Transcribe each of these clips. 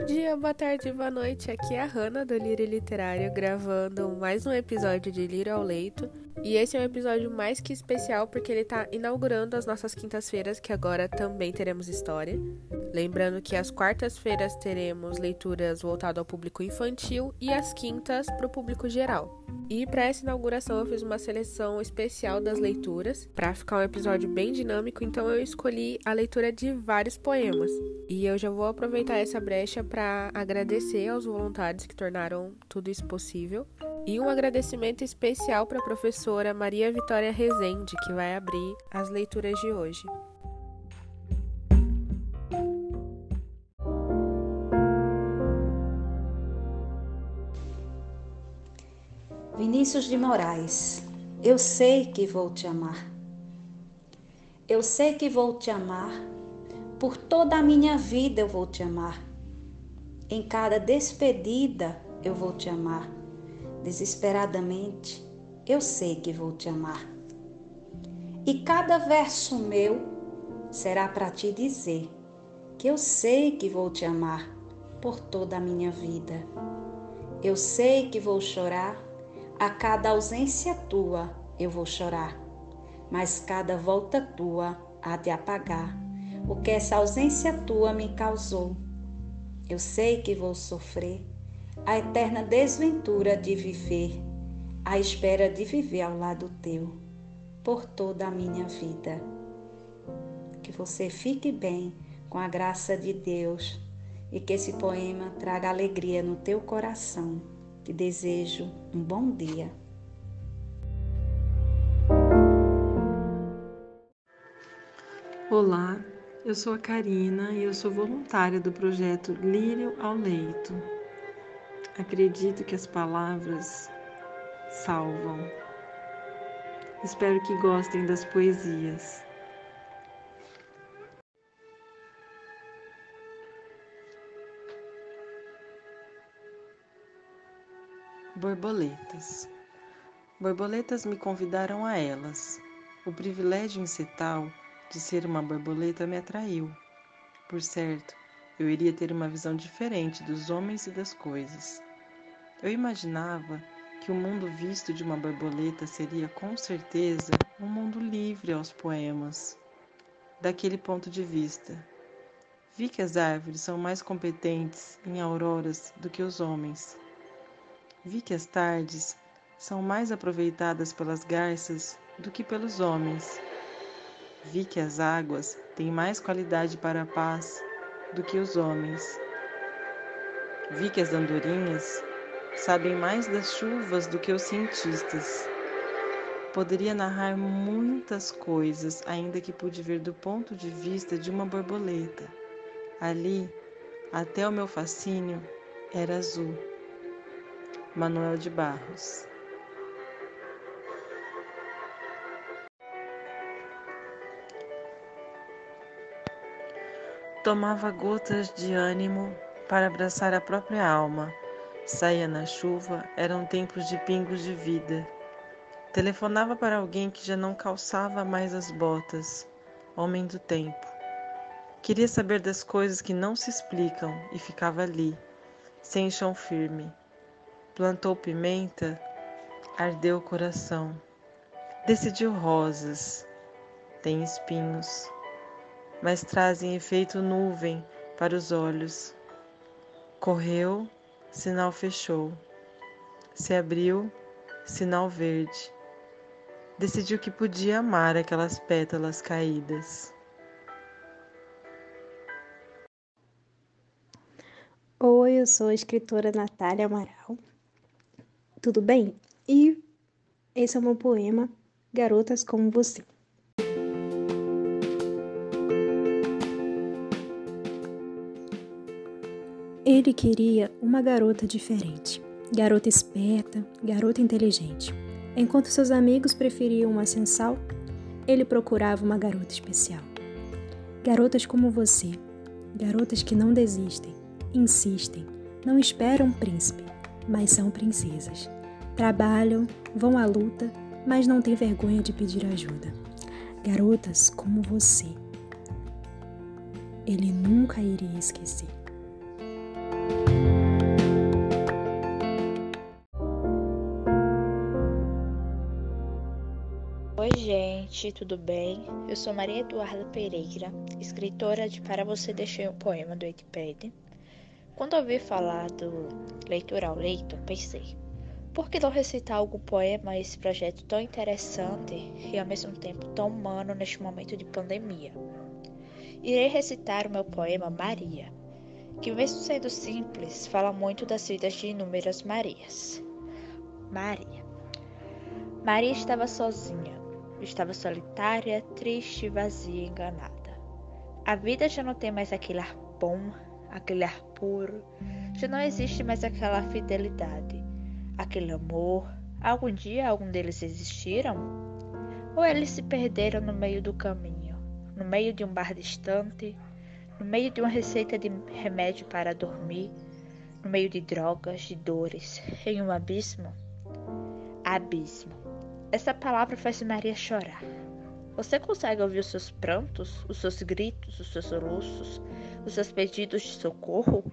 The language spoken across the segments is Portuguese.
Bom dia, boa tarde, boa noite. Aqui é a Hanna do Lírio Literário gravando mais um episódio de Lírio ao Leito. E esse é um episódio mais que especial porque ele está inaugurando as nossas quintas-feiras, que agora também teremos história. Lembrando que às quartas-feiras teremos leituras voltadas ao público infantil e às quintas para o público geral. E para essa inauguração eu fiz uma seleção especial das leituras, para ficar um episódio bem dinâmico, então eu escolhi a leitura de vários poemas. E eu já vou aproveitar essa brecha para agradecer aos voluntários que tornaram tudo isso possível. E um agradecimento especial para a professora Maria Vitória Rezende, que vai abrir as leituras de hoje. Vinícius de Moraes, eu sei que vou te amar. Eu sei que vou te amar, por toda a minha vida eu vou te amar. Em cada despedida eu vou te amar desesperadamente, eu sei que vou te amar. E cada verso meu será para te dizer que eu sei que vou te amar por toda a minha vida. Eu sei que vou chorar, a cada ausência tua eu vou chorar, mas cada volta tua há de apagar o que essa ausência tua me causou. Eu sei que vou sofrer a eterna desventura de viver, à espera de viver ao lado teu, por toda a minha vida. Que você fique bem com a graça de Deus e que esse poema traga alegria no teu coração. Te desejo um bom dia. Olá, eu sou a Karina e eu sou voluntária do projeto Lírio ao Leito. Acredito que as palavras salvam. Espero que gostem das poesias. Borboletas. Borboletas me convidaram a elas. O privilégio em de ser uma borboleta me atraiu. Por certo, eu iria ter uma visão diferente dos homens e das coisas. Eu imaginava que o mundo visto de uma borboleta seria com certeza um mundo livre aos poemas. Daquele ponto de vista, vi que as árvores são mais competentes em auroras do que os homens. Vi que as tardes são mais aproveitadas pelas garças do que pelos homens. Vi que as águas têm mais qualidade para a paz do que os homens. Vi que as andorinhas sabem mais das chuvas do que os cientistas. Poderia narrar muitas coisas, ainda que pude ver do ponto de vista de uma borboleta. Ali, até o meu fascínio era azul. Manuel de Barros. Tomava gotas de ânimo para abraçar a própria alma Saía na chuva, eram tempos de pingos de vida. Telefonava para alguém que já não calçava mais as botas, homem do tempo. Queria saber das coisas que não se explicam e ficava ali, sem chão firme. Plantou pimenta, ardeu o coração. Decidiu rosas, tem espinhos, mas trazem efeito nuvem para os olhos. Correu sinal fechou. Se abriu, sinal verde. Decidiu que podia amar aquelas pétalas caídas. Oi, eu sou a escritora Natália Amaral. Tudo bem? E esse é o meu poema Garotas como Você. Ele queria uma garota diferente, garota esperta, garota inteligente. Enquanto seus amigos preferiam uma sensal, ele procurava uma garota especial. Garotas como você, garotas que não desistem, insistem, não esperam um príncipe, mas são princesas. Trabalham, vão à luta, mas não têm vergonha de pedir ajuda. Garotas como você. Ele nunca iria esquecer. Gente, tudo bem? Eu sou Maria Eduarda Pereira, escritora de Para Você Deixei um Poema do Wikipedia. Quando ouvi falar do Leitura ao Leito, pensei, por que não recitar algum poema a esse projeto tão interessante e ao mesmo tempo tão humano neste momento de pandemia? Irei recitar o meu poema Maria, que mesmo sendo simples, fala muito das vidas de inúmeras Marias. Maria. Maria estava sozinha, estava solitária, triste, vazia, enganada. A vida já não tem mais aquele ar bom, aquele ar puro, já não existe mais aquela fidelidade, aquele amor. Algum dia algum deles existiram? Ou eles se perderam no meio do caminho, no meio de um bar distante, no meio de uma receita de remédio para dormir, no meio de drogas, de dores, em um abismo? Abismo. Essa palavra faz Maria chorar. Você consegue ouvir os seus prantos, os seus gritos, os seus soluços, os seus pedidos de socorro?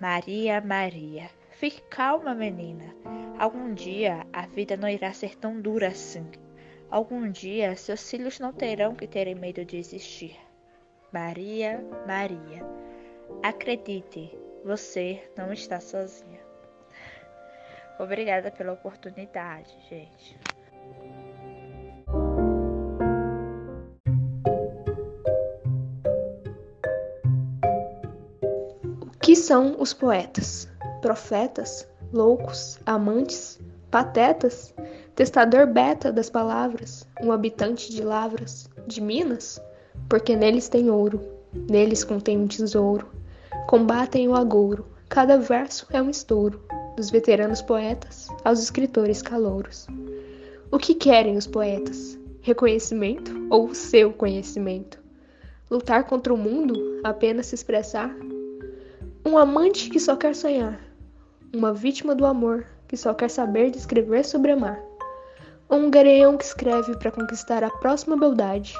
Maria, Maria, fique calma, menina. Algum dia a vida não irá ser tão dura assim. Algum dia seus filhos não terão que terem medo de existir. Maria, Maria, acredite, você não está sozinha. Obrigada pela oportunidade, gente. O que são os poetas? Profetas? Loucos? Amantes? Patetas? Testador beta das palavras? Um habitante de lavras? De minas? Porque neles tem ouro, neles contém um tesouro. Combatem o agouro, cada verso é um estouro dos veteranos poetas aos escritores calouros. O que querem os poetas? Reconhecimento ou o seu conhecimento? Lutar contra o mundo? Apenas se expressar? Um amante que só quer sonhar? Uma vítima do amor que só quer saber descrever sobre amar? Ou um gareão que escreve para conquistar a próxima beldade?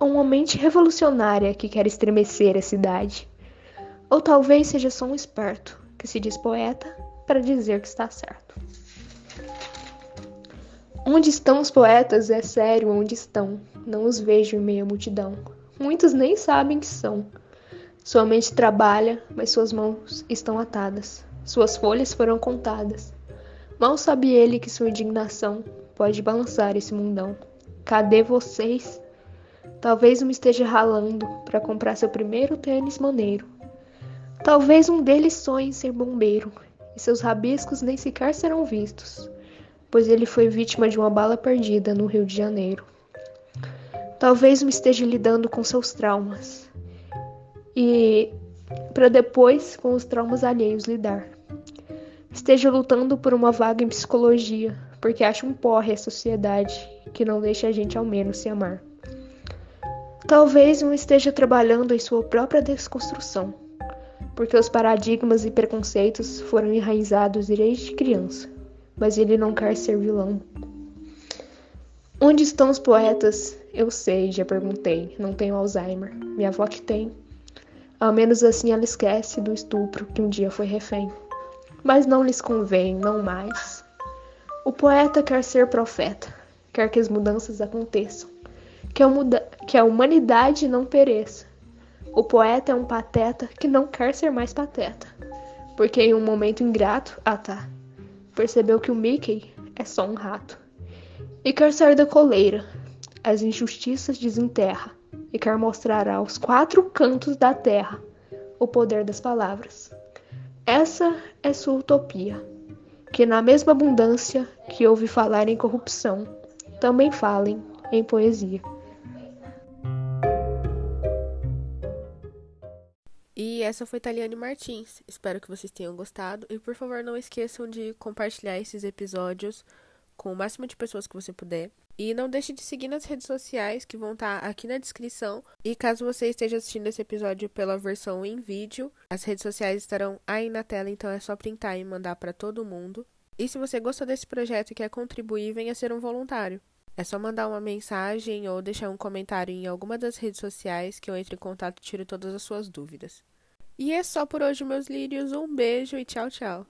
Ou uma mente revolucionária que quer estremecer a cidade? Ou talvez seja só um esperto que se diz poeta para dizer que está certo. Onde estão os poetas? É sério, onde estão? Não os vejo em meio à multidão. Muitos nem sabem que são. Sua mente trabalha, mas suas mãos estão atadas. Suas folhas foram contadas. Mal sabe ele que sua indignação pode balançar esse mundão. Cadê vocês? Talvez um esteja ralando para comprar seu primeiro tênis maneiro. Talvez um deles sonhe em ser bombeiro e seus rabiscos nem sequer serão vistos, pois ele foi vítima de uma bala perdida no Rio de Janeiro. Talvez me esteja lidando com seus traumas e para depois com os traumas alheios lidar. Esteja lutando por uma vaga em psicologia, porque acha um porre a sociedade que não deixa a gente ao menos se amar. Talvez um esteja trabalhando em sua própria desconstrução porque os paradigmas e preconceitos foram enraizados desde criança, mas ele não quer ser vilão. Onde estão os poetas? Eu sei, já perguntei. Não tenho Alzheimer. Minha avó que tem. Ao menos assim ela esquece do estupro que um dia foi refém. Mas não lhes convém, não mais. O poeta quer ser profeta, quer que as mudanças aconteçam, que a, que a humanidade não pereça, o poeta é um pateta que não quer ser mais pateta, porque em um momento ingrato, ah tá, percebeu que o Mickey é só um rato. E quer sair da coleira, as injustiças desenterra, e quer mostrar aos quatro cantos da terra o poder das palavras. Essa é sua utopia, que na mesma abundância que ouve falar em corrupção, também falem em poesia. E essa foi Taliane Martins. Espero que vocês tenham gostado. E por favor, não esqueçam de compartilhar esses episódios com o máximo de pessoas que você puder. E não deixe de seguir nas redes sociais que vão estar aqui na descrição. E caso você esteja assistindo esse episódio pela versão em vídeo, as redes sociais estarão aí na tela, então é só printar e mandar para todo mundo. E se você gostou desse projeto e quer contribuir, venha ser um voluntário. É só mandar uma mensagem ou deixar um comentário em alguma das redes sociais que eu entre em contato e tiro todas as suas dúvidas. E é só por hoje, meus lírios. Um beijo e tchau, tchau.